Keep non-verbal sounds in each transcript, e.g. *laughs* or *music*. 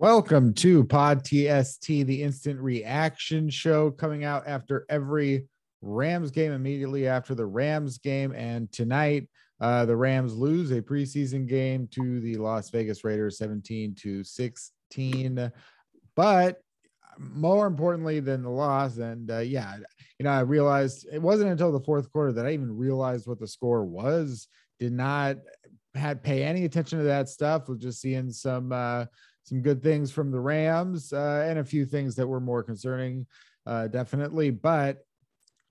Welcome to Pod TST, the instant reaction show coming out after every Rams game, immediately after the Rams game. And tonight, uh, the Rams lose a preseason game to the Las Vegas Raiders 17 to 16. But more importantly than the loss, and uh, yeah, you know, I realized it wasn't until the fourth quarter that I even realized what the score was. Did not had pay any attention to that stuff. We're just seeing some uh, some good things from the Rams uh, and a few things that were more concerning, uh, definitely. But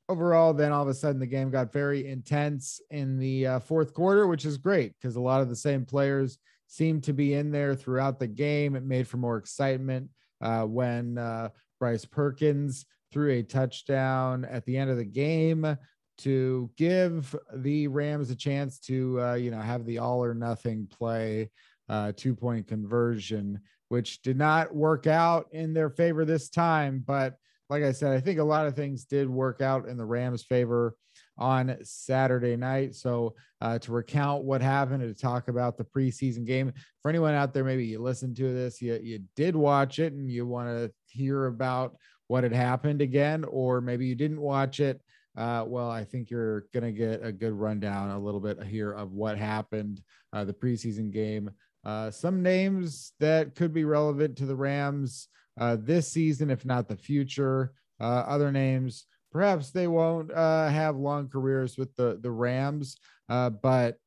overall, then all of a sudden the game got very intense in the uh, fourth quarter, which is great because a lot of the same players seemed to be in there throughout the game. It made for more excitement uh, when uh, Bryce Perkins threw a touchdown at the end of the game to give the Rams a chance to, uh, you know, have the all or nothing play uh, two point conversion, which did not work out in their favor this time. But like I said, I think a lot of things did work out in the Rams' favor on Saturday night. So uh, to recount what happened and to talk about the preseason game for anyone out there, maybe you listened to this, you, you did watch it and you want to hear about what had happened again, or maybe you didn't watch it. Uh, well, I think you're going to get a good rundown a little bit here of what happened uh, the preseason game uh, some names that could be relevant to the Rams uh, this season, if not the future. Uh, other names, perhaps they won't uh, have long careers with the the Rams, uh, but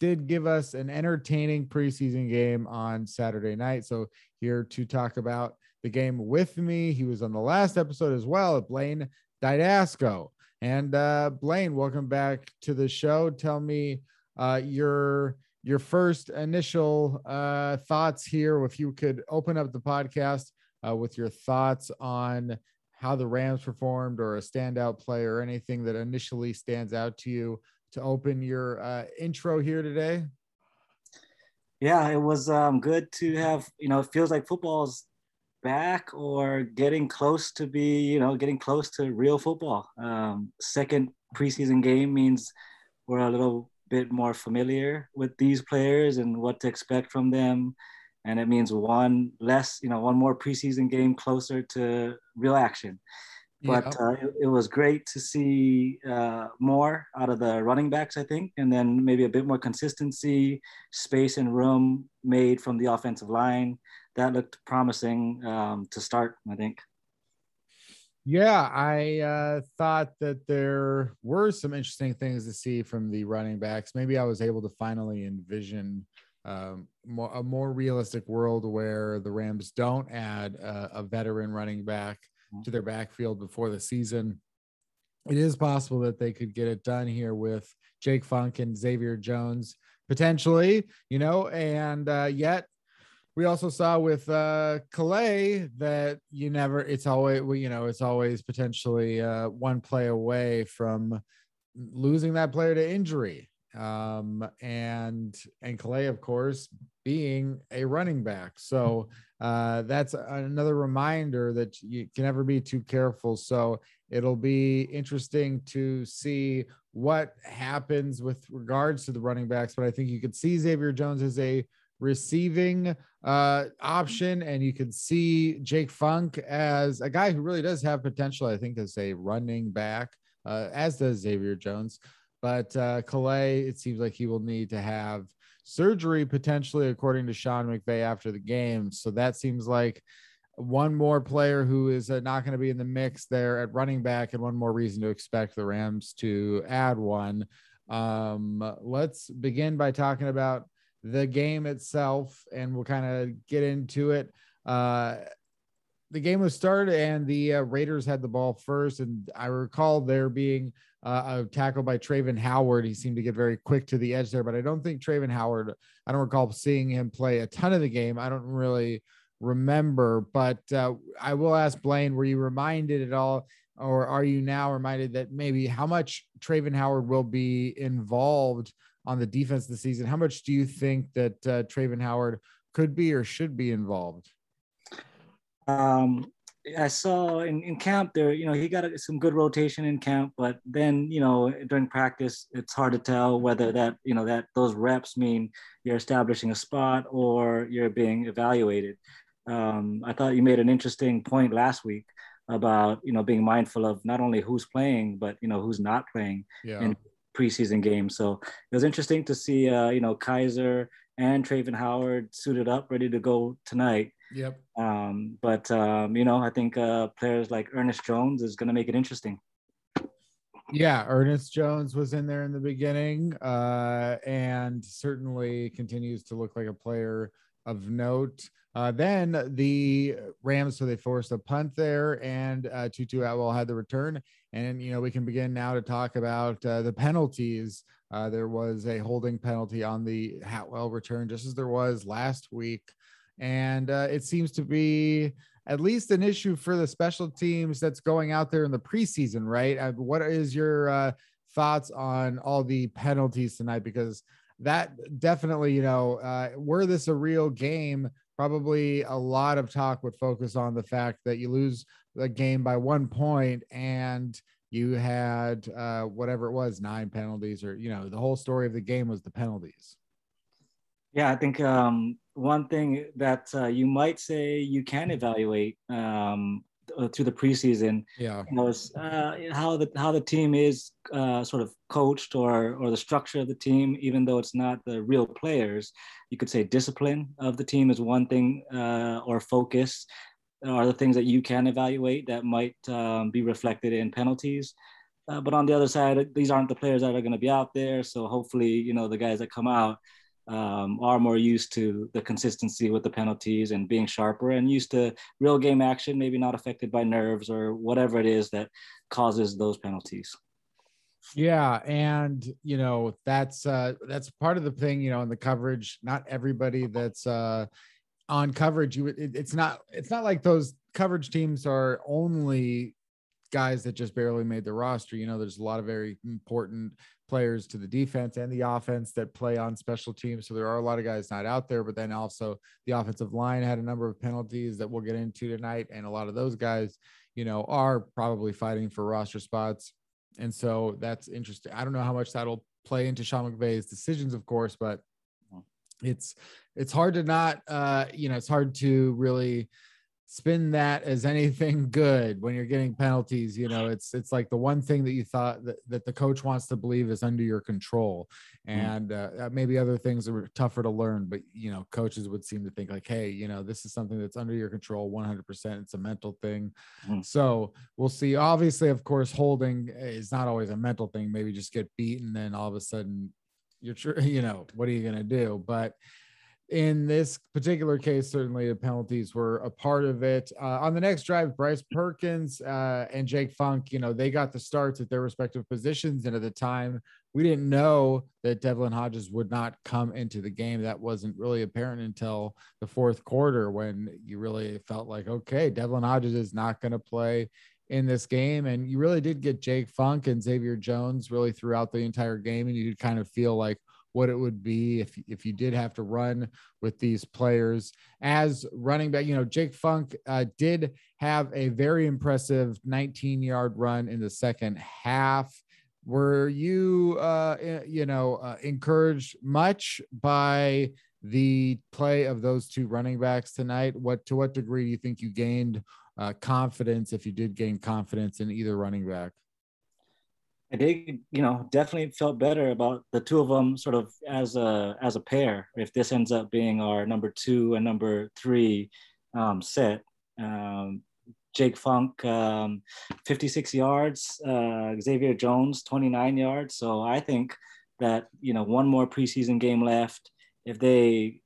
did give us an entertaining preseason game on Saturday night. So here to talk about the game with me, he was on the last episode as well. Blane Dydasco. And uh, Blane, welcome back to the show. Tell me uh, your your first initial uh, thoughts here. If you could open up the podcast uh, with your thoughts on how the Rams performed or a standout play or anything that initially stands out to you to open your uh, intro here today. Yeah, it was um, good to have, you know, it feels like football's back or getting close to be, you know, getting close to real football. Um, second preseason game means we're a little bit more familiar with these players and what to expect from them. And it means one less, you know, one more preseason game closer to real action. But yeah. uh, it, it, was great to see uh, more out of the running backs, I think, and then maybe a bit more consistency, space and room made from the offensive line. That looked promising um, to start, I think. Yeah, I uh, thought that there were some interesting things to see from the running backs. Maybe I was able to finally envision um, more, a more realistic world where the Rams don't add a, a veteran running back mm-hmm. to their backfield before the season. It is possible that they could get it done here with Jake Funk and Xavier Jones potentially, you know, and uh, yet we also saw with uh Calais that you never it's always you know it's always potentially uh one play away from losing that player to injury. Um and and Calais of course being a running back. So uh that's another reminder that you can never be too careful. So it'll be interesting to see what happens with regards to the running backs but I think you could see Xavier Jones as a receiving uh, option, and you can see Jake Funk as a guy who really does have potential. I think as a running back, uh, as does Xavier Jones. But uh, Calais, it seems like he will need to have surgery potentially, according to Sean McVay after the game. So that seems like one more player who is uh, not going to be in the mix there at running back, and one more reason to expect the Rams to add one. Um, let's begin by talking about the game itself, and we'll kind of get into it. Uh, the game was started, and the uh, Raiders had the ball first, and I recall there being uh, a tackle by Travin Howard. He seemed to get very quick to the edge there, but I don't think Travin Howard. I don't recall seeing him play a ton of the game. I don't really remember, but uh, I will ask Blane: Were you reminded at all, or are you now reminded that maybe how much Travin Howard will be involved? On the defense this season. How much do you think that uh, Travin Howard could be or should be involved? Um, I saw in, in camp there, you know, he got some good rotation in camp, but then, you know, during practice, it's hard to tell whether that, you know, that those reps mean you're establishing a spot or you're being evaluated. um, I thought you made an interesting point last week about you know being mindful of not only who's playing but you know who's not playing yeah. Preseason game. So it was interesting to see uh, you know Kaiser and Travin Howard suited up, ready to go tonight. Yep. Um, but um, you know, I think uh, players like Ernest Jones is going to make it interesting. Yeah, Ernest Jones was in there in the beginning, uh, and certainly continues to look like a player of note. Uh, then the Rams, so they forced a punt there, and uh, Tutu Atwell had the return. And you know, we can begin now to talk about uh, the penalties. Uh, there was a holding penalty on the Atwell return, just as there was last week, and uh, it seems to be at least an issue for the special teams that's going out there in the preseason, right? Uh, what is your uh, thoughts on all the penalties tonight? Because that definitely, you know, uh, were this a real game, probably a lot of talk would focus on the fact that you lose the game by one point and you had uh, whatever it was, nine penalties, or, you know, the whole story of the game was the penalties. Yeah, I think um, one thing that uh, you might say you can evaluate um, uh, through the preseason, yeah, you know, uh, how the how the team is uh, sort of coached or or the structure of the team, even though it's not the real players. You could say discipline of the team is one thing, uh, or focus are the things that you can evaluate that might um, be reflected in penalties. Uh, but on the other side, these aren't the players that are going to be out there. So hopefully, you know, the guys that come out um, are more used to the consistency with the penalties and being sharper and used to real game action, maybe not affected by nerves or whatever it is that causes those penalties. Yeah, and you know that's uh, that's part of the thing. You know, in the coverage, not everybody that's uh, on coverage, you it, it's not it's not like those coverage teams are only guys that just barely made the roster. You know, there's a lot of very important players to the defense and the offense that play on special teams. So there are a lot of guys not out there, but then also the offensive line had a number of penalties that we'll get into tonight. And a lot of those guys, you know, are probably fighting for roster spots. And so that's interesting. I don't know how much that'll play into Sean McVay's decisions, of course, but it's it's hard to not uh you know it's hard to really spin that as anything good when you're getting penalties you know it's it's like the one thing that you thought that, that the coach wants to believe is under your control. Mm-hmm. and uh, maybe other things are tougher to learn but you know coaches would seem to think like hey you know this is something that's under your control 100% it's a mental thing. Mm-hmm. so we'll see. Obviously of course holding is not always a mental thing. Maybe just get beaten then all of a sudden you're *laughs* you know what are you going to do? But in this particular case, certainly the penalties were a part of it. Uh, on the next drive, Bryce Perkins uh, and Jake Funk, you know, they got the starts at their respective positions. And at the time, we didn't know that Devlin Hodges would not come into the game. That wasn't really apparent until the fourth quarter when you really felt like, okay, Devlin Hodges is not going to play in this game. And you really did get Jake Funk and Xavier Jones really throughout the entire game. And you kind of feel like, what it would be if if you did have to run with these players as running back. You know, Jake Funk uh, did have a very impressive 19 yard run in the second half. Were you, uh, eh, you know, uh, encouraged much by the play of those two running backs tonight? What to what degree do you think you gained uh, confidence if you did gain confidence in either running back? I did, you know, definitely felt better about the two of them sort of as a as a pair. If this ends up being our number two and number three um, set, um, Jake Funk, um, 56 yards, uh, Xavier Jones, 29 yards. So I think that you know one more preseason game left. If they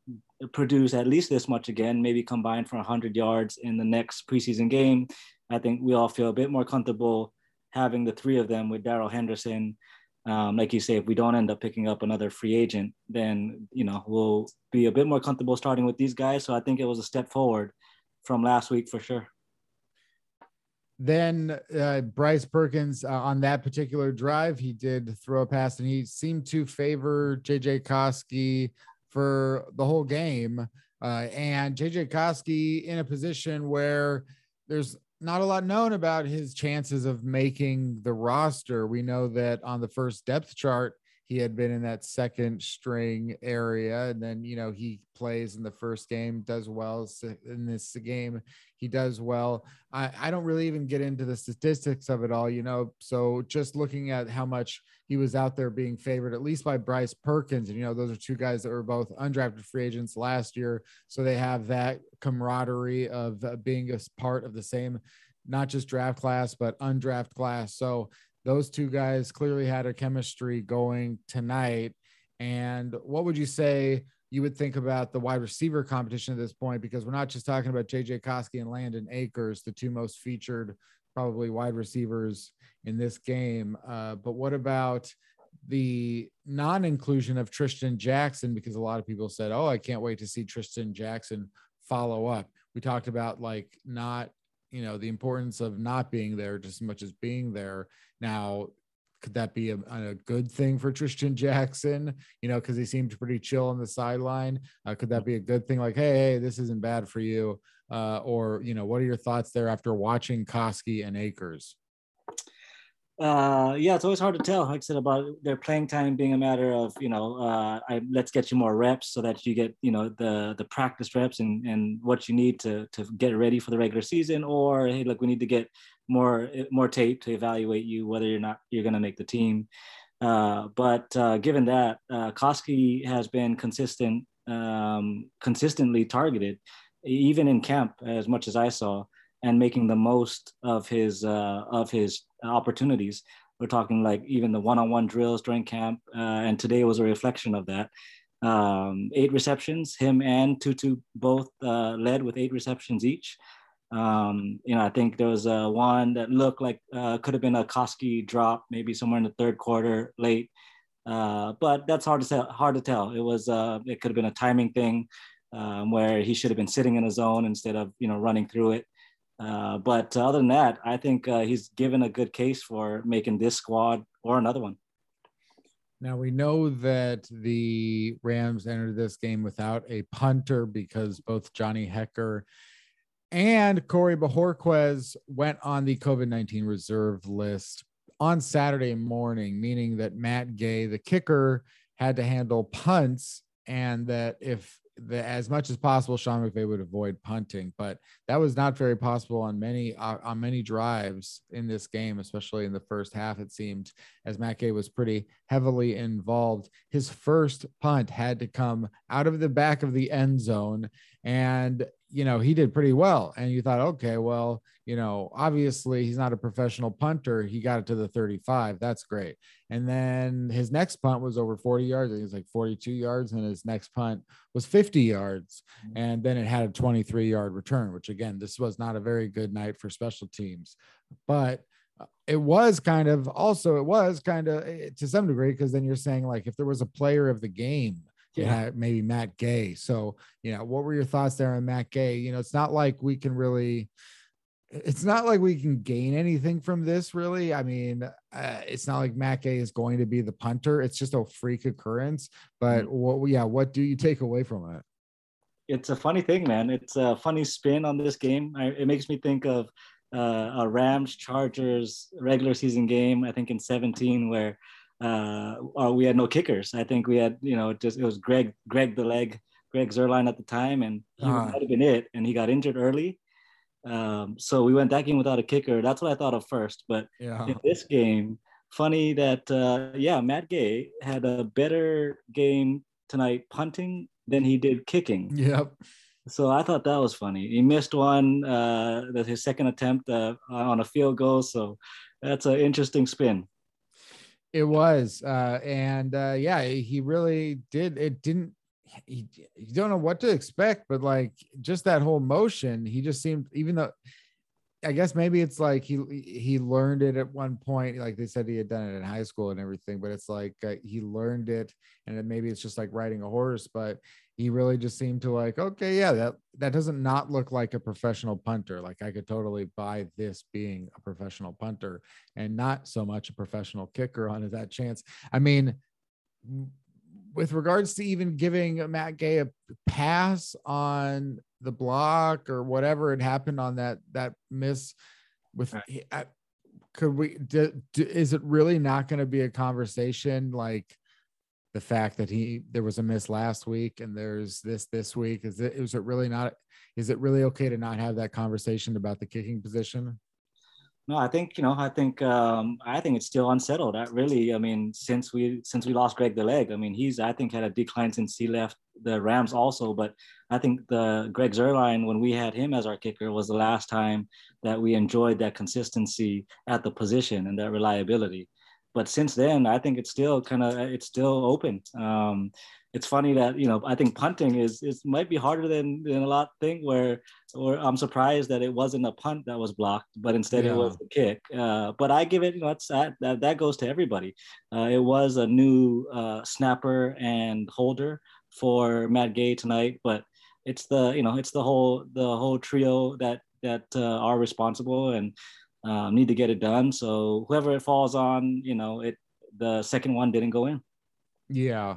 produce at least this much again, maybe combined for 100 yards in the next preseason game, I think we all feel a bit more comfortable having the three of them with Darrell Henderson, um, like you say, if we don't end up picking up another free agent, then you know we'll be a bit more comfortable starting with these guys. So I think it was a step forward from last week for sure. Then uh, Bryce Perkins uh, on that particular drive, he did throw a pass and he seemed to favor JJ Koski for the whole game. Uh, and JJ Koski in a position where there's not a lot known about his chances of making the roster. We know that on the first depth chart, he had been in that second string area and then you know he plays in the first game does well in this game he does well. I, I don't really even get into the statistics of it all you know so just looking at how much he was out there being favored at least by bryce perkins and you know those are two guys that were both undrafted free agents last year so they have that camaraderie of uh, being a part of the same not just draft class but undraft class. So those two guys clearly had a chemistry going tonight. And what would you say you would think about the wide receiver competition at this point? Because we're not just talking about JJ Koski and Landen Akers, the two most featured probably wide receivers in this game. Uh, but what about the non-inclusion of Trishton Jackson? Because a lot of people said, "Oh, I can't wait to see Trishton Jackson follow up." We talked about like not you know the importance of not being there just as much as being there now could that be a, a good thing for Trishton Jackson? You know, because he seemed pretty chill on the sideline. Uh, could that be a good thing? Like, hey, hey, this isn't bad for you. Uh, or you know, what are your thoughts there after watching Koski and Akers? Uh, yeah, it's always hard to tell. Like I said about their playing time being a matter of you know, uh, I, let's get you more reps so that you get you know the the practice reps and and what you need to to get ready for the regular season. Or hey, look, we need to get more more tape to evaluate you whether you're not you're going to make the team. Uh, but uh, given that, uh, Koski has been consistent, um, consistently targeted, even in camp as much as I saw and making the most of his uh, of his opportunities. We're talking like even the one-on-one drills during camp, uh, and today was a reflection of that. Um, eight receptions, him and Tutu both uh, led with eight receptions each. Um, you know, I think there was uh, one that looked like uh, could have been a Koski drop, maybe somewhere in the third quarter, late. Uh, but that's hard to tell. Hard to tell. It was. Uh, it could have been a timing thing, um, where he should have been sitting in a zone instead of you know running through it. Uh, but other than that, I think uh, he's given a good case for making this squad or another one. Now we know that the Rams entered this game without a punter because both Johnny Hekker and Corey Bojorquez went on the COVID 19 reserve list on Saturday morning, meaning that Matt Gay, the kicker, had to handle punts, and that if the, as much as possible, Sean McVay would avoid punting, but that was not very possible on many uh, on many drives in this game, especially in the first half. It seemed as Matt Gay was pretty heavily involved. His first punt had to come out of the back of the end zone, and you know, he did pretty well. And you thought, okay, well, you know, obviously he's not a professional punter. He got it to the 35. That's great. And then his next punt was over 40 yards. I think it was like 42 yards. And his next punt was 50 yards. Mm-hmm. And then it had a 23 yard return, which again, this was not a very good night for special teams. But uh, it was kind of also, it was kind of eh, to some degree, because then you're saying, like, if there was a player of the game, yeah. maybe Matt Gay. So, you know, what were your thoughts there on Matt Gay? You know, it's not like we can really, it's not like we can gain anything from this, really. I mean, uh, it's not like Matt Gay is going to be the punter. It's just a freak occurrence. But mm-hmm. what, yeah, what do you take away from it? It's a funny thing, man. It's a funny spin on this game. I, it makes me think of uh, a Rams Chargers regular season game, I think in 17, where uh, or we had no kickers. I think we had, you know, just it was Greg, Greg the leg, Greg Zuerlein at the time, and he uh-huh. might have been it, and he got injured early. Um, so we went that game without a kicker. That's what I thought of first. But yeah. in this game, funny that uh, yeah, Matt Gay had a better game tonight punting than he did kicking. Yep. So I thought that was funny. He missed one, uh, his second attempt uh, on a field goal. So that's an interesting spin. It was, uh, and uh, yeah, he really did. It didn't. He, you don't know what to expect, but like just that whole motion, he just seemed. Even though, I guess maybe it's like he he learned it at one point. Like they said, he had done it in high school and everything, but it's like uh, he learned it, and maybe it's just like riding a horse. But he really just seemed to like, okay, yeah, that that doesn't not look like a professional punter. Like I could totally buy this being a professional punter and not so much a professional kicker on that chance. I mean, with regards to even giving Matt Gay a pass on the block or whatever had happened on that that miss with could we do, do, is it really not going to be a conversation like the fact that he there was a miss last week and there's this this week. Is it is it really not is it really okay to not have that conversation about the kicking position? No i think you know i think um i think it's still unsettled. I really i mean since we since we lost greg the leg i mean he's i think had a decline since he left the rams also. But i think the greg zuerlein when we had him as our kicker was the last time that we enjoyed that consistency at the position and that reliability but since then, I think it's still kind of it's still open. Um, it's funny that you know I think punting is is might be harder than than a lot thing Where or I'm surprised that it wasn't a punt that was blocked, but instead yeah. it was a kick. Uh, but I give it you know that's that that, that goes to everybody. Uh, it was a new uh, snapper and holder for Matt Gay tonight, but it's the you know it's the whole the whole trio that that uh, are responsible and um, need to get it done. So whoever it falls on, you know, it the second one didn't go in. Yeah.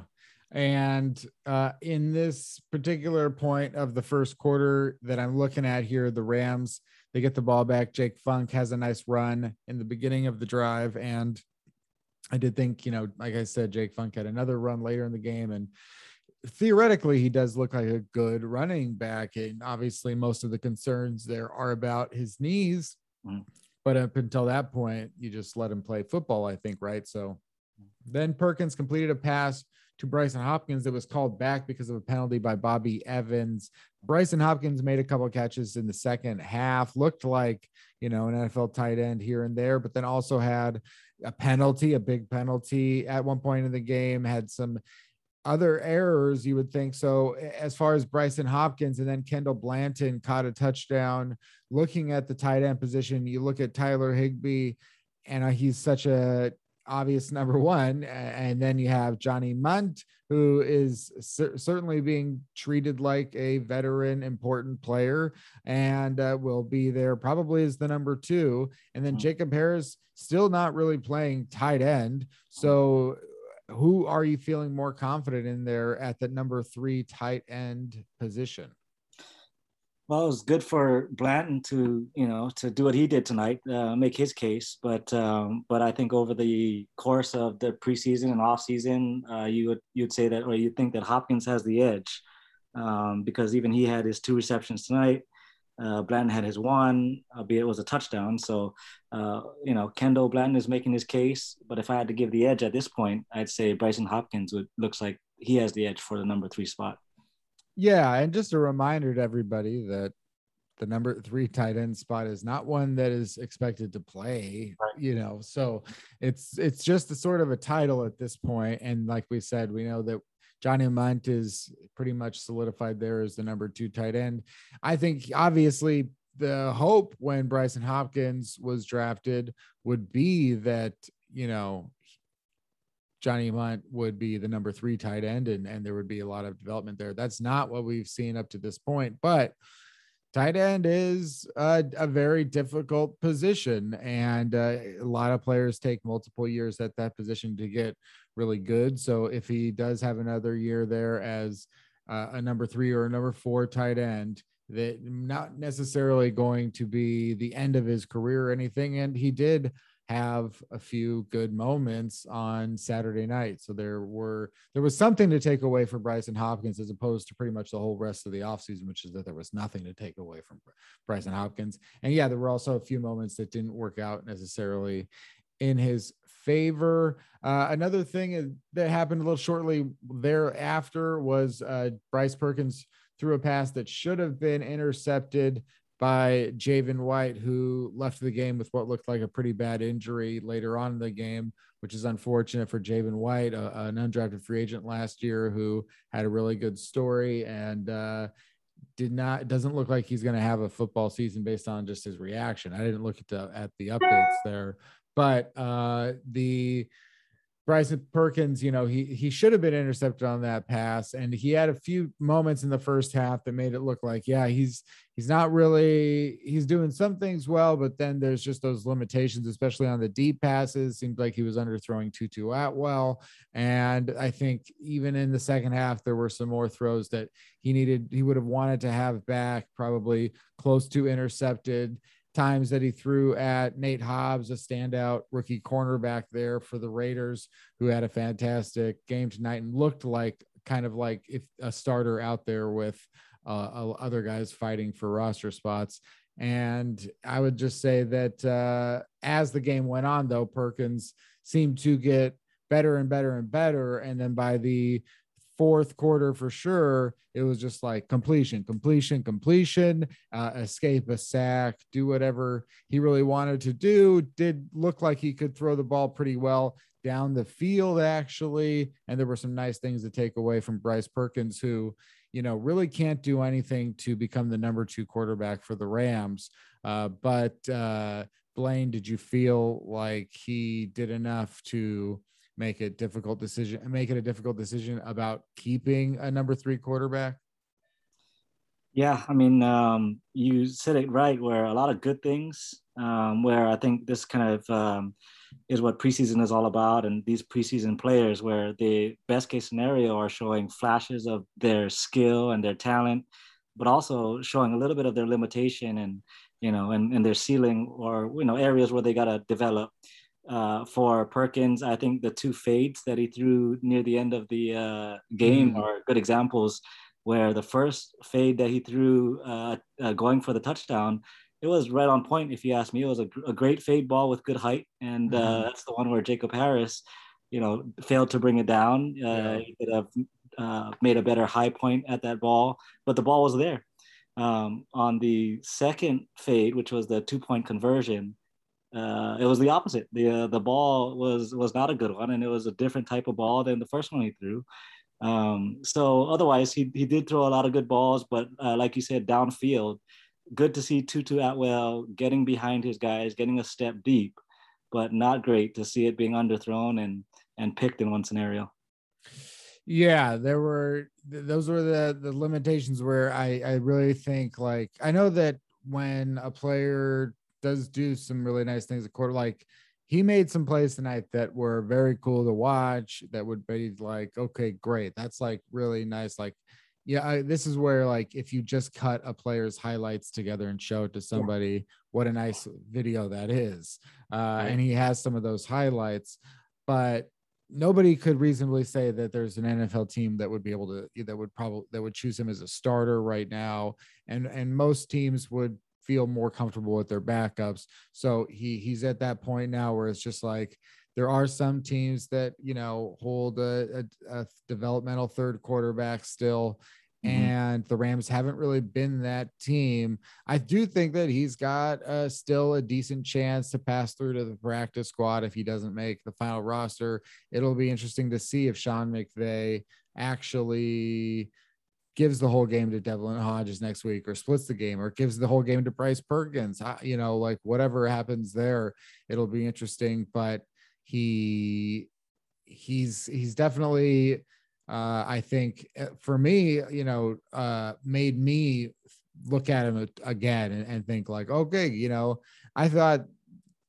And uh, in this particular point of the first quarter that I'm looking at here, the Rams, they get the ball back. Jake Funk has a nice run in the beginning of the drive. And I did think, you know, like I said, Jake Funk had another run later in the game. And theoretically, he does look like a good running back. And obviously, most of the concerns there are about his knees. Mm-hmm. But up until that point, you just let him play football, I think, right? So then Perkins completed a pass to Brycen Hopkins that was called back because of a penalty by Bobby Evans. Brycen Hopkins made a couple catches in the second half, looked like, you know, an NFL tight end here and there, but then also had a penalty, a big penalty at one point in the game, had some other errors, you would think. So, as far as Brycen Hopkins and then Kendall Blanton caught a touchdown. Looking at the tight end position, you look at Tyler Higbee, and uh, he's such a obvious number one. And then you have Johnny Mundt who is cer- certainly being treated like a veteran, important player, and uh, will be there probably as the number two. And then mm-hmm. Jacob Harris still not really playing tight end. So who are you feeling more confident in there at the number three tight end position? Well, it was good for Blanton to you know to do what he did tonight, uh, make his case. But um, but I think over the course of the preseason and off season, uh, you would you'd say that or you think that Hopkins has the edge um, because even he had his two receptions tonight. Uh, Blanton had his one, albeit it was a touchdown. So, uh, you know, Kendall Blanton is making his case. But if I had to give the edge at this point, I'd say Brycen Hopkins would looks like he has the edge for the number three spot. Yeah, and just a reminder to everybody that the number three tight end spot is not one that is expected to play. Right. You know, so it's it's just a sort of a title at this point. And like we said, we know that Johnny Mundt is pretty much solidified there as the number two tight end. I think obviously the hope when Brycen Hopkins was drafted would be that, you know, Johnny Mundt would be the number three tight end and, and there would be a lot of development there. That's not what we've seen up to this point, but tight end is a, a very difficult position and uh, a lot of players take multiple years at that position to get really good. So if he does have another year there as uh, a number three or a number four tight end, that not necessarily going to be the end of his career or anything. And he did have a few good moments on Saturday night. So there were there was something to take away from Brycen Hopkins as opposed to pretty much the whole rest of the offseason, which is that there was nothing to take away from Brycen Hopkins. And yeah, there were also a few moments that didn't work out necessarily in his favor. Uh, another thing that happened a little shortly thereafter was uh, Bryce Perkins threw a pass that should have been intercepted by Javin White, who left the game with what looked like a pretty bad injury later on in the game, which is unfortunate for Javin White, a, an undrafted free agent last year who had a really good story and uh, did not doesn't look like he's going to have a football season based on just his reaction. I didn't look at the at the updates there, but uh, the Brycen Perkins, you know, he he should have been intercepted on that pass, and he had a few moments in the first half that made it look like, yeah, he's he's not really he's doing some things well, but then there's just those limitations, especially on the deep passes. Seemed like he was underthrowing Tutu Atwell, and I think even in the second half there were some more throws that he needed he would have wanted to have back, probably close to intercepted times that he threw at Nate Hobbs, a standout rookie cornerback there for the Raiders, who had a fantastic game tonight and looked like kind of like if a starter out there with uh, other guys fighting for roster spots. And I would just say that uh, as the game went on, though, Perkins seemed to get better and better and better. And then by the fourth quarter for sure, it was just like completion, completion, completion, uh, escape a sack, do whatever he really wanted to do. Did look like he could throw the ball pretty well down the field, actually. And there were some nice things to take away from Bryce Perkins, who, you know, really can't do anything to become the number two quarterback for the Rams. Uh, but uh, Blane, did you feel like he did enough to? Make a difficult decision and make it a difficult decision about keeping a number three quarterback? Yeah, I mean, um, you said it right. Where a lot of good things. Um, where I think this kind of um, is what preseason is all about, and these preseason players, where the best case scenario are showing flashes of their skill and their talent, but also showing a little bit of their limitation and you know, and, and their ceiling or you know areas where they gotta develop uh, for Perkins. I think the two fades that he threw near the end of the uh, game mm. are good examples. Where the first fade that he threw, uh, uh, going for the touchdown, it was right on point. If you ask me, it was a, a great fade ball with good height, and mm. that's the one where Jacob Harris, you know, failed to bring it down. Uh, yeah. He could have made a better high point at that ball, but the ball was there. Um, on the second fade, which was the two point conversion, uh, it was the opposite. The uh, the ball was was not a good one, and it was a different type of ball than the first one he threw. Um, so otherwise, he he did throw a lot of good balls, but uh, like you said, downfield, good to see Tutu Atwell getting behind his guys, getting a step deep, but not great to see it being underthrown and and picked in one scenario. Yeah, there were those were the the limitations where I I really think like I know that when a player does do some really nice things at quarter. Like he made some plays tonight that were very cool to watch. That would be like, okay, great. That's like really nice. Like, yeah, I, this is where like if you just cut a player's highlights together and show it to somebody, yeah. what a nice video that is. Uh, right. And he has some of those highlights, but nobody could reasonably say that there's an NFL team that would be able to that would probably that would choose him as a starter right now and and most teams would feel more comfortable with their backups. So he he's at that point now where it's just like there are some teams that you know hold a, a, a developmental third quarterback still. Mm-hmm. And the Rams haven't really been that team. I do think that he's got uh, still a decent chance to pass through to the practice squad if he doesn't make the final roster. It'll be interesting to see if Sean McVay actually gives the whole game to Devlin Hodges next week or splits the game or gives the whole game to Bryce Perkins. You know, like whatever happens there, it'll be interesting. But he he's he's definitely uh I think uh, for me, you know, uh made me look at him again and, and think like, okay, you know, I thought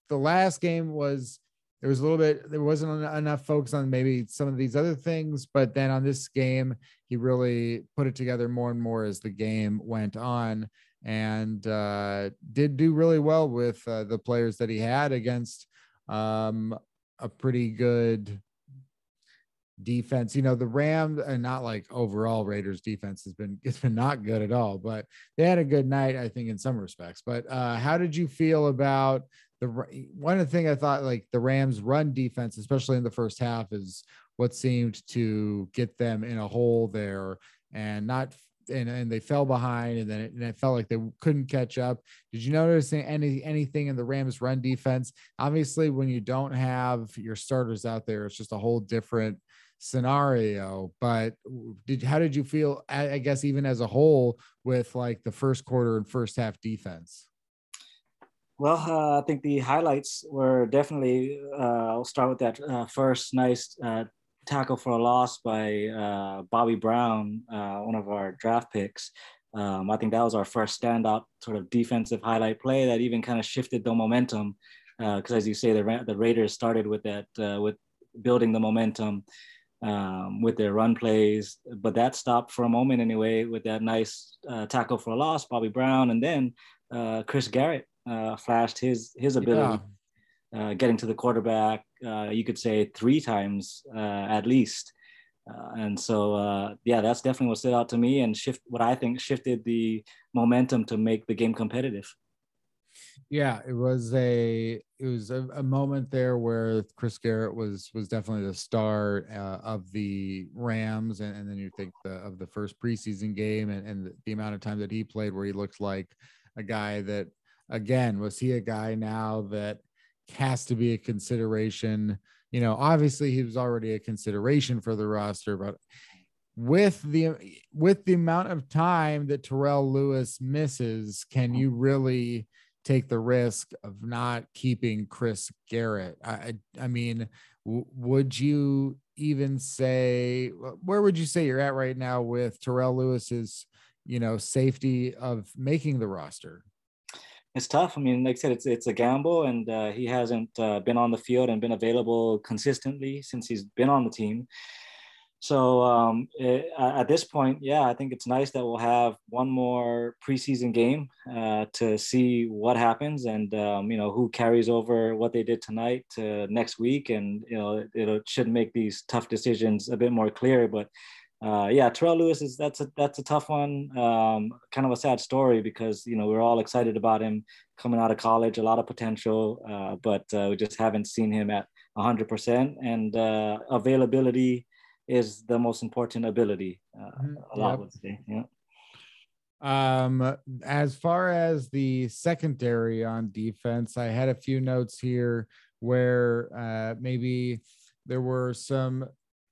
the last game was there was a little bit there wasn't enough focus on maybe some of these other things but then on this game he really put it together more and more as the game went on and uh, did do really well with uh, the players that he had against um, a pretty good defense. You know, the Rams and not like overall Raiders defense has been *laughs* it's been not good at all, but they had a good night, I think, in some respects. But uh, how did you feel about the one things I thought like the Rams run defense, especially in the first half, is what seemed to get them in a hole there and not and, and they fell behind and then it, and it felt like they couldn't catch up. Did you notice any anything in the Rams run defense? Obviously, when you don't have your starters out there, it's just a whole different scenario. But did how did you feel? I guess even as a whole with like the first quarter and first half defense. Well, uh, I think the highlights were definitely. Uh, I'll start with that uh, first nice uh, tackle for a loss by uh, Bobby Brown, uh, one of our draft picks. Um, I think that was our first standout sort of defensive highlight play that even kind of shifted the momentum. Because as you say, the the Raiders started with that with building the momentum um, with their run plays, but that stopped for a moment anyway with that nice tackle for a loss, Bobby Brown, and then Chris Garrett uh, flashed his his ability, yeah. Uh, getting to the quarterback. Uh, you could say three times uh, at least. Uh, and so, uh, yeah, that's definitely what stood out to me and shift what I think shifted the momentum to make the game competitive. Yeah, it was a it was a, a moment there where Chris Garrett was was definitely the star of the Rams, and, and, then you think the, of the first preseason game and, and the amount of time that he played, where he looked like a guy that again was he a guy now that has to be a consideration you know, obviously he was already a consideration for the roster, but with the with the amount of time that Terrell Lewis misses, can mm-hmm. you really take the risk of not keeping Chris Garrett? I I mean, w- would you even say where would you say you're at right now with Terrell Lewis's, you know, safety of making the roster? It's tough. I mean, like I said, it's it's a gamble, and uh, he hasn't uh, been on the field and been available consistently since he's been on the team. So um, it, at this point, yeah, I think it's nice that we'll have one more preseason game uh, to see what happens, and um, you know who carries over what they did tonight to next week, and you know it should make these tough decisions a bit more clear. But uh, yeah, Terrell Lewis is that's a that's a tough one. Um, kind of a sad story because you know we're all excited about him coming out of college, a lot of potential, uh, but uh, we just haven't seen him at 100%. And uh, availability is the most important ability. Uh, mm-hmm. a lot yep. would say, yeah. Um, as far as the secondary on defense, I had a few notes here where uh, maybe there were some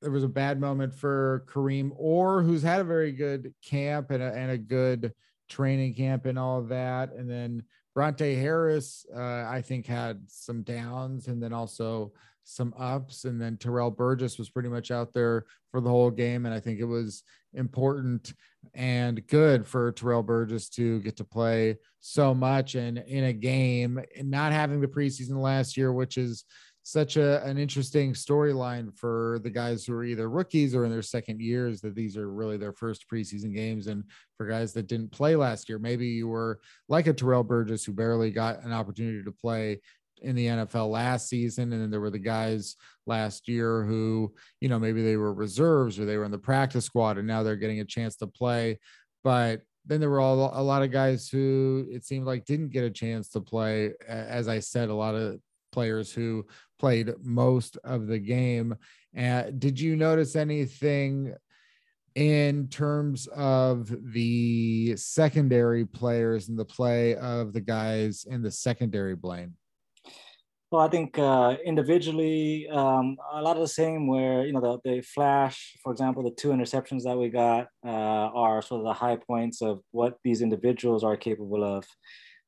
there was a bad moment for Kareem Orr, who's had a very good camp and a, and a good training camp and all of that. And then Bronte Harris, uh, I think, had some downs and then also some ups. And then Terrell Burgess was pretty much out there for the whole game. And I think it was important and good for Terrell Burgess to get to play so much and in a game and not having the preseason last year, which is such a, an interesting storyline for the guys who are either rookies or in their second years that these are really their first preseason games and for guys that didn't play last year maybe you were like a terrell burgess who barely got an opportunity to play in the NFL last season. And then there were the guys last year who, you know, maybe they were reserves or they were in the practice squad and now they're getting a chance to play. But then there were all, a lot of guys who it seemed like didn't get a chance to play. As I said, a lot of players who played most of the game. Uh, did you notice anything in terms of the secondary players and the play of the guys in the secondary Blane? Well, I think uh, individually, um, a lot of the same. Where you know the, the flash, for example, the two interceptions that we got uh, are sort of the high points of what these individuals are capable of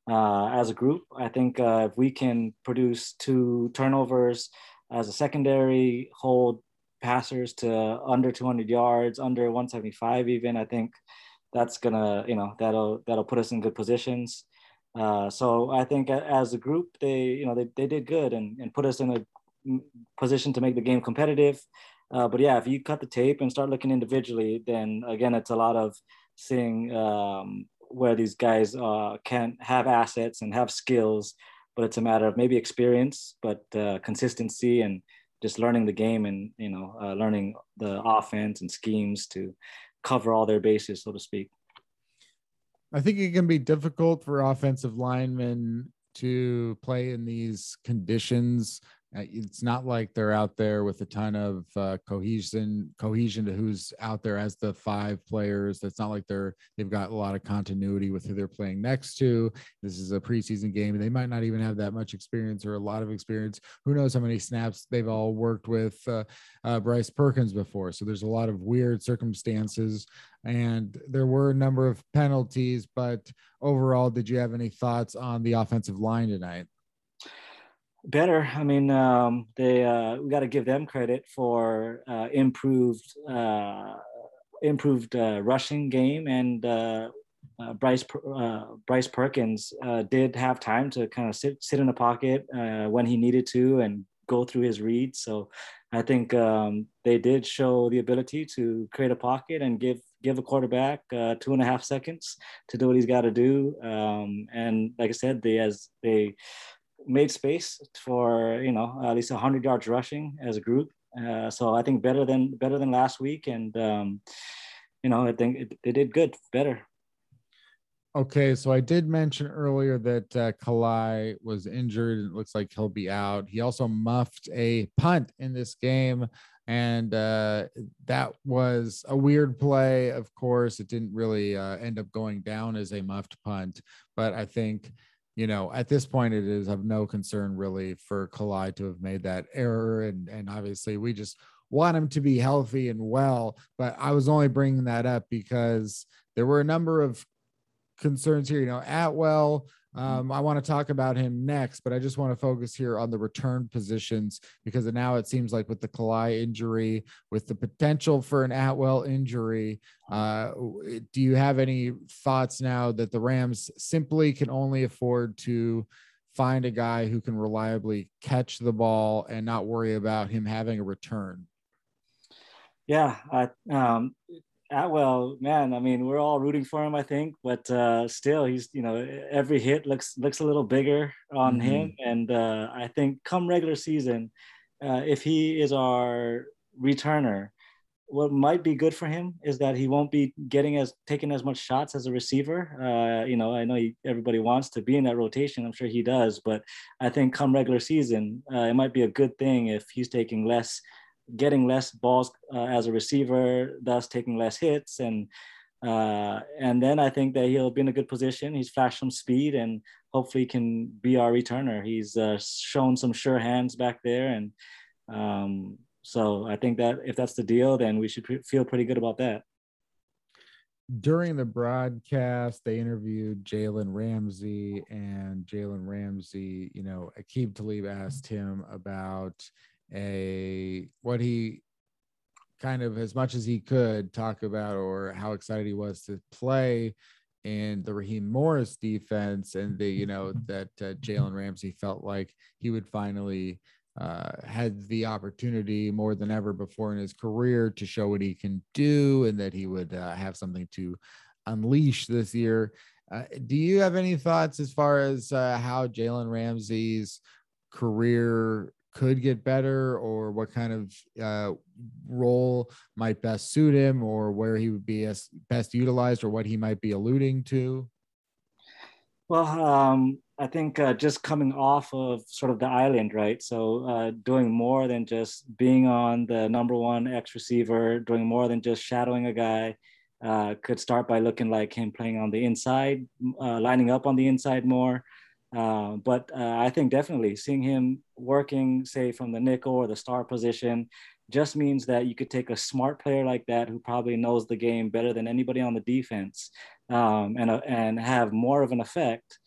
uh, as a group. I think uh, if we can produce two turnovers as a secondary, hold passers to under 200 yards, under 175 even, I think that's gonna, you know, that'll that'll put us in good positions. Uh, so I think as a group, they, you know, they, they did good and, and put us in a position to make the game competitive. Uh, but yeah, if you cut the tape and start looking individually, then again, it's a lot of seeing um, where these guys uh, can have assets and have skills, but it's a matter of maybe experience, but uh, consistency and just learning the game and you know uh, learning the offense and schemes to cover all their bases, so to speak. I think it can be difficult for offensive linemen to play in these conditions it's not like they're out there with a ton of uh, cohesion cohesion to who's out there as the five players. It's not like they're they've got a lot of continuity with who they're playing next to. This is a preseason game they might not even have that much experience or a lot of experience. Who knows how many snaps they've all worked with uh, uh bryce perkins before. So there's a lot of weird circumstances and there were a number of penalties but overall did you have any thoughts on the offensive line tonight better. I mean, um, they uh, we got to give them credit for uh, improved uh, improved uh, rushing game, and uh, uh, Bryce Bryce Perkins did have time to kind of sit sit in the pocket when he needed to and go through his reads. So I think um, they did show the ability to create a pocket and give give a quarterback two and a half seconds to do what he's got to do. Um, and like I said, they as they made space for you know at least 100 yards rushing as a group. Uh, so I think better than better than last week, and um, you know I think it, they did good, better. Okay, so I did mention earlier that uh, Calais was injured. It looks like he'll be out. He also muffed a punt in this game, and uh, that was a weird play. Of course, it didn't really uh, end up going down as a muffed punt, but I think you know, at this point, it is of no concern really for Calais to have made that error. And, and obviously, we just want him to be healthy and well. But I was only bringing that up because there were a number of concerns here. You know, Atwell. Um, I want to talk about him next, but I just want to focus here on the return positions because now it seems like with the Calais injury, with the potential for an Atwell injury, uh, do you have any thoughts now that the Rams simply can only afford to find a guy who can reliably catch the ball and not worry about him having a return? Yeah, I, um, Atwell, man, I mean, we're all rooting for him, I think, but uh, still, he's you know every hit looks looks a little bigger on mm-hmm. him, and uh, I think come regular season, uh, if he is our returner, what might be good for him is that he won't be getting as taking as much shots as a receiver. Uh, you know, I know he, everybody wants to be in that rotation. I'm sure he does, but I think come regular season, uh, it might be a good thing if he's taking less getting less balls uh, as a receiver, thus taking less hits. And uh, and then I think that he'll be in a good position. He's flashed some speed and hopefully can be our returner. He's uh, shown some sure hands back there. And um, so I think that if that's the deal, then we should pre- feel pretty good about that. During the broadcast, they interviewed Jalen Ramsey, and Jalen Ramsey, you know, Aqib Talib asked him about a what he kind of as much as he could talk about or how excited he was to play in the Raheem Morris defense and the you know *laughs* that uh, Jalen Ramsey felt like he would finally uh, had the opportunity more than ever before in his career to show what he can do and that he would uh, have something to unleash this year. Uh, do you have any thoughts as far as uh, how Jalen Ramsey's career could get better or what kind of uh, role might best suit him or where he would be best utilized or what he might be alluding to? Well, um, I think uh, just coming off of sort of the island, right? So uh, doing more than just being on the number one X receiver, doing more than just shadowing a guy, uh, could start by looking like him playing on the inside, uh, lining up on the inside more. Uh, but uh, I think definitely seeing him working, say, from the nickel or the star position, just means that you could take a smart player like that who probably knows the game better than anybody on the defense um, and, uh, and have more of an effect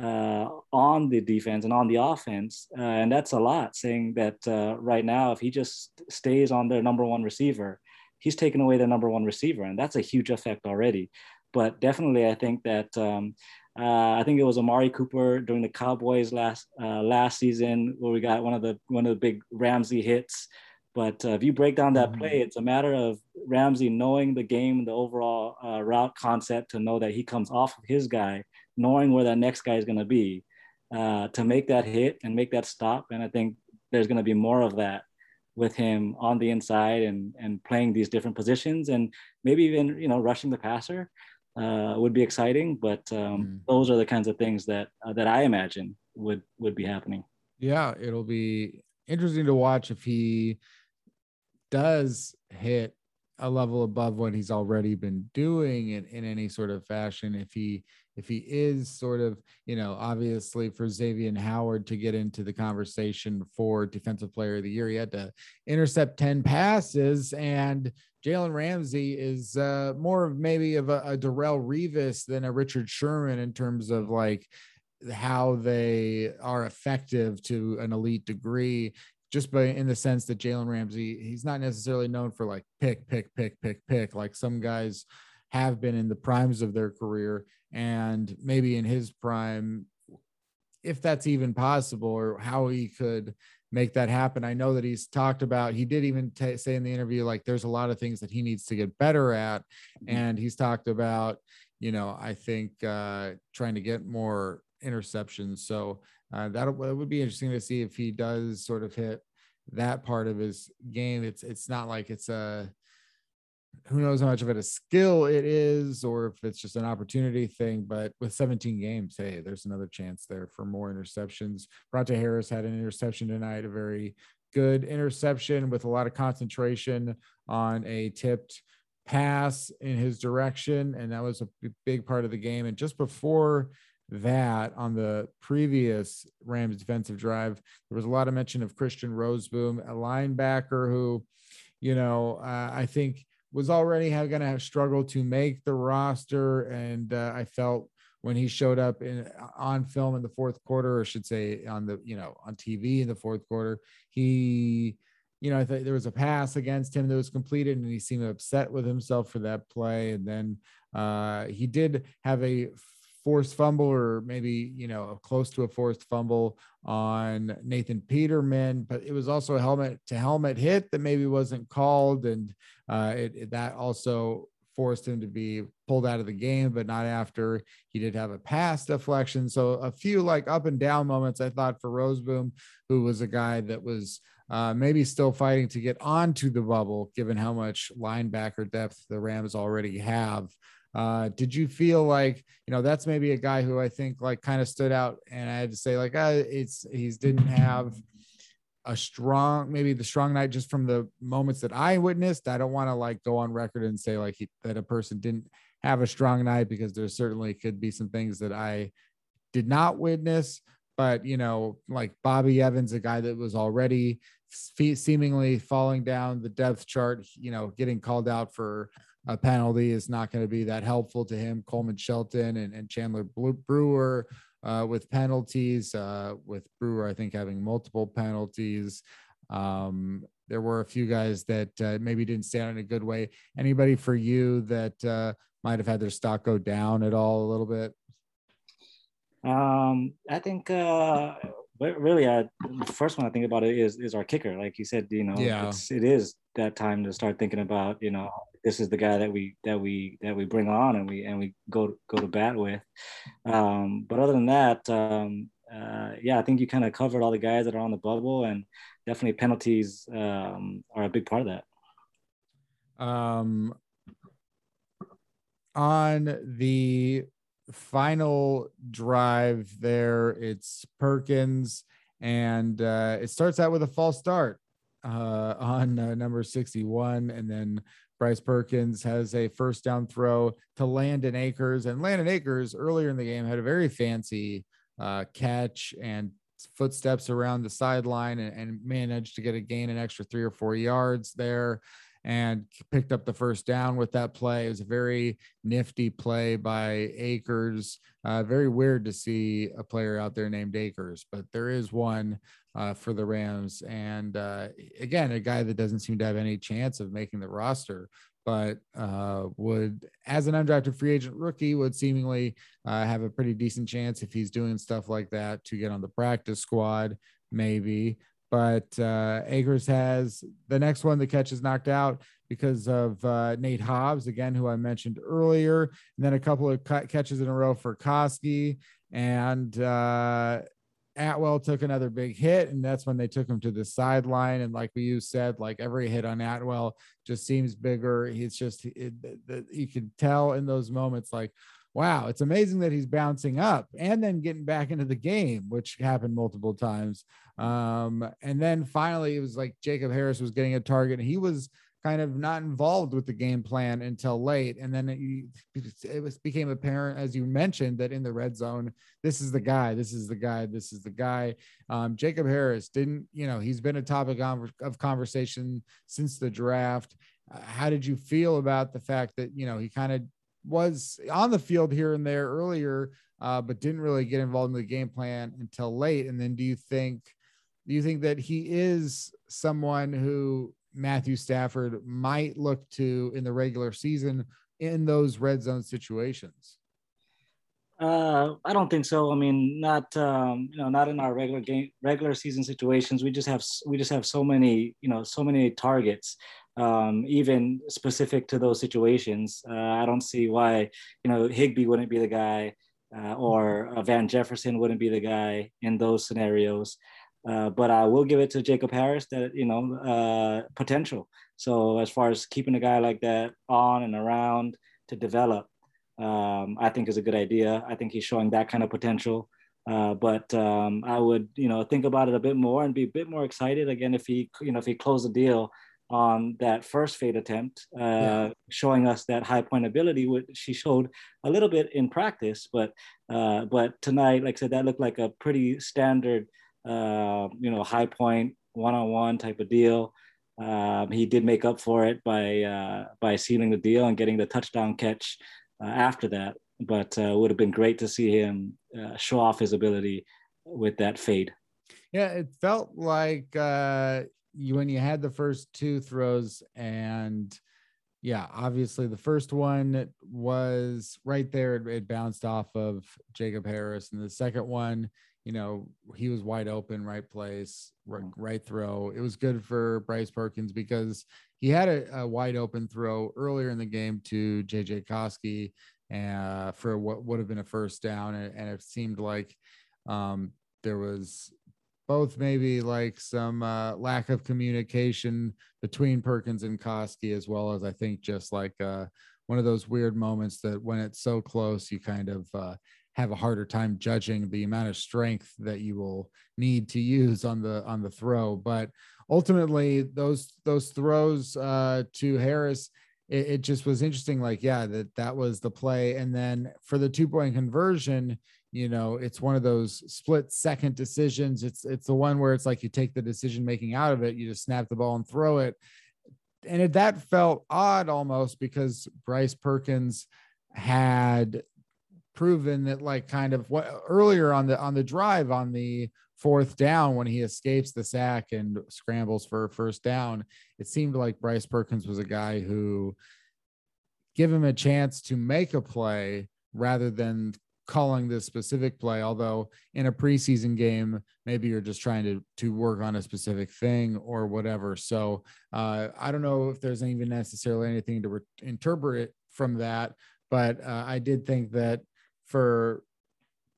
uh, on the defense and on the offense. Uh, and that's a lot saying that uh, right now, if he just stays on their number one receiver, he's taken away their number one receiver. And that's a huge effect already. But definitely, I think that um, uh, I think it was Amari Cooper during the Cowboys last uh, last season where we got one of the one of the big Ramsey hits. But uh, if you break down that mm-hmm. play, it's a matter of Ramsey knowing the game, the overall uh, route concept, to know that he comes off of his guy, knowing where that next guy is going to be, uh, to make that hit and make that stop. And I think there's going to be more of that with him on the inside and and playing these different positions and maybe even you know rushing the passer uh, would be exciting. But um, mm. those are the kinds of things that uh, that I imagine would would be happening. Yeah, it'll be interesting to watch if he does hit a level above what he's already been doing in, in any sort of fashion. If he if he is sort of you know obviously for Xavien Howard to get into the conversation for defensive player of the year he had to intercept 10 passes and Jalen Ramsey is uh, more of maybe of a, a Darrelle Revis than a Richard Sherman in terms of like how they are effective to an elite degree just by in the sense that Jalen Ramsey, he's not necessarily known for like pick, pick, pick, pick, pick, like some guys have been in the primes of their career. And maybe in his prime, if that's even possible, or how he could make that happen. I know that he's talked about, he did even t- say in the interview, like there's a lot of things that he needs to get better at. Mm-hmm. And he's talked about, you know, I think uh, trying to get more interceptions. So uh, that would be interesting to see if he does sort of hit that part of his game. It's it's not like it's a who knows how much of it a skill it is or if it's just an opportunity thing. But with 17 games, hey, there's another chance there for more interceptions. Brontae Harris had an interception tonight, a very good interception with a lot of concentration on a tipped pass in his direction. And that was a big part of the game. And just before that on the previous Rams defensive drive, there was a lot of mention of Christian Rozeboom, a linebacker who, you know, uh, I think was already going to have struggled to make the roster. And uh, I felt when he showed up in on film in the fourth quarter, or should say on the, you know, on TV in the fourth quarter, he, you know, I thought there was a pass against him that was completed and he seemed upset with himself for that play. And then uh, he did have a forced fumble or maybe you know close to a forced fumble on Nathan Peterman, but it was also a helmet to helmet hit that maybe wasn't called, and uh, it, it, that also forced him to be pulled out of the game, but not after he did have a pass deflection. So a few like up and down moments I thought for Rozeboom, who was a guy that was uh, maybe still fighting to get onto the bubble, given how much linebacker depth the Rams already have. Uh, did you feel like you know that's maybe a guy who I think like kind of stood out, and I had to say like uh, it's he's didn't have a strong maybe the strong night just from the moments that I witnessed. I don't want to like go on record and say like he, that a person didn't have a strong night because there certainly could be some things that I did not witness. But you know, like Bobby Evans, a guy that was already seemingly falling down the depth chart, you know, getting called out for a penalty is not going to be that helpful to him. Coleman Shelton and, and Chandler Brewer uh, with penalties, uh, with Brewer, I think, having multiple penalties. Um, there were a few guys that uh, maybe didn't stand in a good way. Anybody for you that uh, might have had their stock go down at all a little bit? Um, I think uh, really, uh, the first one I think about it is is our kicker. Like you said, you know, yeah. it's, it is that time to start thinking about, you know, this is the guy that we that we that we bring on and we and we go go to bat with. Um, but other than that, um, uh, yeah, I think you kind of covered all the guys that are on the bubble, and definitely penalties um, are a big part of that. Um, on the final drive, there it's Perkins, and uh, it starts out with a false start uh, on uh, number 61, and then Bryce Perkins has a first down throw to Landen Akers, and Landen Akers earlier in the game had a very fancy uh, catch and footsteps around the sideline and, and, managed to get a gain an extra three or four yards there and picked up the first down with that play. It was a very nifty play by Akers. Uh, very weird to see a player out there named Akers, but there is one uh, for the Rams. And uh, again, a guy that doesn't seem to have any chance of making the roster, but uh, would, as an undrafted free agent rookie, would seemingly uh, have a pretty decent chance if he's doing stuff like that to get on the practice squad, maybe but uh, Akers has the next one. The catch is knocked out because of uh, Nate Hobbs again, who I mentioned earlier, and then a couple of catches in a row for Koski and uh, Atwell took another big hit, and that's when they took him to the sideline. And like we you said, like every hit on Atwell just seems bigger. He's just it, it, you can tell in those moments, like wow, it's amazing that he's bouncing up and then getting back into the game, which happened multiple times. Um, and then finally, it was like Jacob Harris was getting a target. He was kind of not involved with the game plan until late. And then it, it was, became apparent, as you mentioned, that in the red zone, this is the guy, this is the guy, this is the guy. Um, Jacob Harris didn't, you know, he's been a topic of conversation since the draft. Uh, how did you feel about the fact that, you know, he kind of was on the field here and there earlier, uh, but didn't really get involved in the game plan until late. And then do you think do you think that he is someone who Matthew Stafford might look to in the regular season in those red zone situations? Uh, I don't think so. I mean, not um, you know, not in our regular game, regular season situations. We just have we just have so many you know so many targets, um, even specific to those situations. Uh, I don't see why you know Higbee wouldn't be the guy, uh, or uh, Van Jefferson wouldn't be the guy in those scenarios. Uh, but I will give it to Jacob Harris that you know uh, potential. So as far as keeping a guy like that on and around to develop, um, I think is a good idea. I think he's showing that kind of potential. Uh, but um, I would, you know, think about it a bit more and be a bit more excited again if he, you know, if he closed the deal on that first fade attempt, uh, yeah. showing us that high point ability, which she showed a little bit in practice. But uh, but tonight, like I said, that looked like a pretty standard, uh, you know, high point one on one type of deal. Um, he did make up for it by uh, by sealing the deal and getting the touchdown catch uh, after that. But uh, would have been great to see him uh, show off his ability with that fade. Yeah, it felt like you when you had the first two throws and yeah, obviously the first one was right there. It, it, bounced off of Jacob Harris, and the second one, you know, he was wide open, right place, right, mm. right throw. It was good for Bryce Perkins because he had a, a wide open throw earlier in the game to JJ Koski uh, for what would have been a first down, and, and it seemed like um, there was both maybe like some uh, lack of communication between Perkins and Koski, as well as I think just like uh, one of those weird moments that when it's so close, you kind of uh, have a harder time judging the amount of strength that you will need to use on the on the throw. But ultimately, those those throws uh, to Harris. It, just was interesting, like yeah, that that was the play, and then for the two point conversion, you know it's one of those split second decisions. It's it's the one where it's like you take the decision making out of it you just snap the ball and throw it. And it, that felt odd almost because Bryce Perkins had proven that like kind of what earlier on the on the drive on the fourth down when he escapes the sack and scrambles for a first down it seemed like Bryce Perkins was a guy who give him a chance to make a play rather than calling this specific play although in a preseason game maybe you're just trying to to work on a specific thing or whatever. So uh, i don't know if there's even necessarily anything to re- interpret from that but uh, i did think that for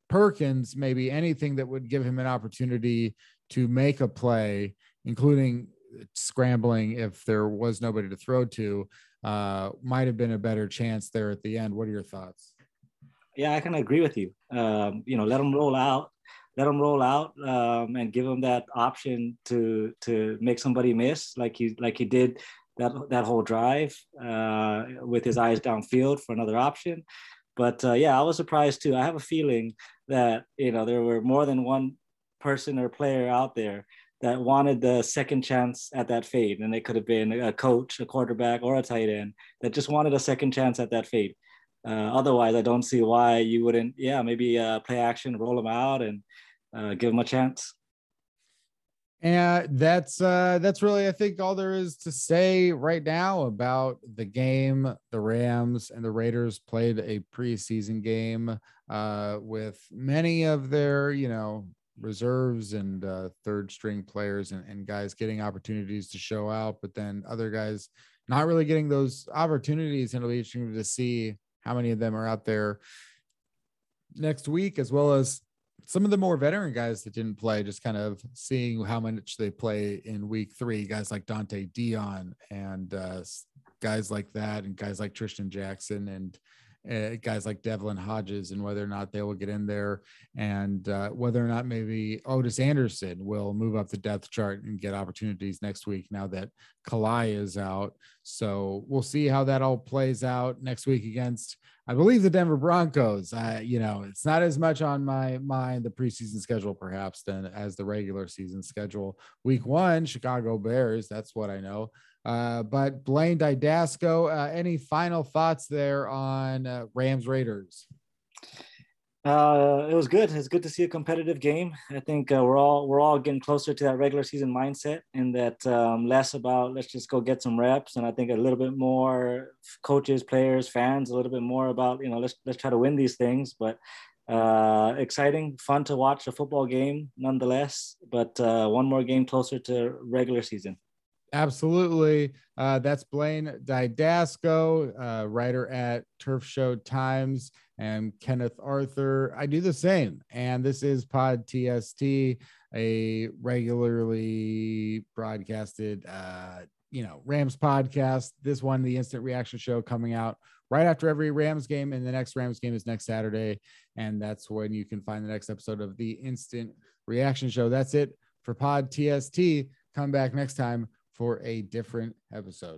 perkins maybe anything that would give him an opportunity to make a play including scrambling if there was nobody to throw to uh, might have been a better chance there at the end. What are your thoughts yeah, I can agree with you. Um, you know, let them roll out, let them roll out, um, and give them that option to to make somebody miss, like he like he did that that whole drive uh, with his eyes downfield for another option. But uh, yeah, I was surprised too. I have a feeling that you know there were more than one person or player out there that wanted the second chance at that fade, and it could have been a coach, a quarterback, or a tight end that just wanted a second chance at that fade. Uh, otherwise, I don't see why you wouldn't. Yeah, maybe uh, play action, roll them out, and uh, give them a chance. And that's uh, that's really, I think, all there is to say right now about the game. The Rams and the Raiders played a preseason game uh, with many of their, you know, reserves and uh, third string players and, and guys getting opportunities to show out, but then other guys not really getting those opportunities. And it'll be interesting to see how many of them are out there next week, as well as some of the more veteran guys that didn't play, just kind of seeing how much they play in week three. Guys like Dante Dion and uh, guys like that, and guys like Trishton Jackson and uh, guys like Devlin Hodges, and whether or not they will get in there, and uh, whether or not maybe Otis Anderson will move up the depth chart and get opportunities next week now that Calais is out. So we'll see how that all plays out next week against I believe the Denver Broncos. I, you know, it's not as much on my mind the preseason schedule perhaps than as the regular season schedule. Week one, Chicago Bears. That's what I know. Uh, but Blane Dydasco, uh, any final thoughts there on uh, Rams Raiders? Uh, it was good. It's good to see a competitive game. I think uh, we're all we're all getting closer to that regular season mindset, and that um, less about let's just go get some reps, and I think a little bit more coaches, players, fans, a little bit more about you know let's let's try to win these things. But uh, exciting, fun to watch a football game nonetheless. But uh, one more game closer to regular season. Absolutely. Uh, that's Blane Dydasco, uh, writer at Turf Show Times, and Kenneth Arthur. I do the same. And this is Pod TST, a regularly broadcasted, uh, you know, Rams podcast. This one, the instant reaction show, coming out right after every Rams game. And the next Rams game is next Saturday. And that's when you can find the next episode of the instant reaction show. That's it for Pod TST. Come back next time for a different episode.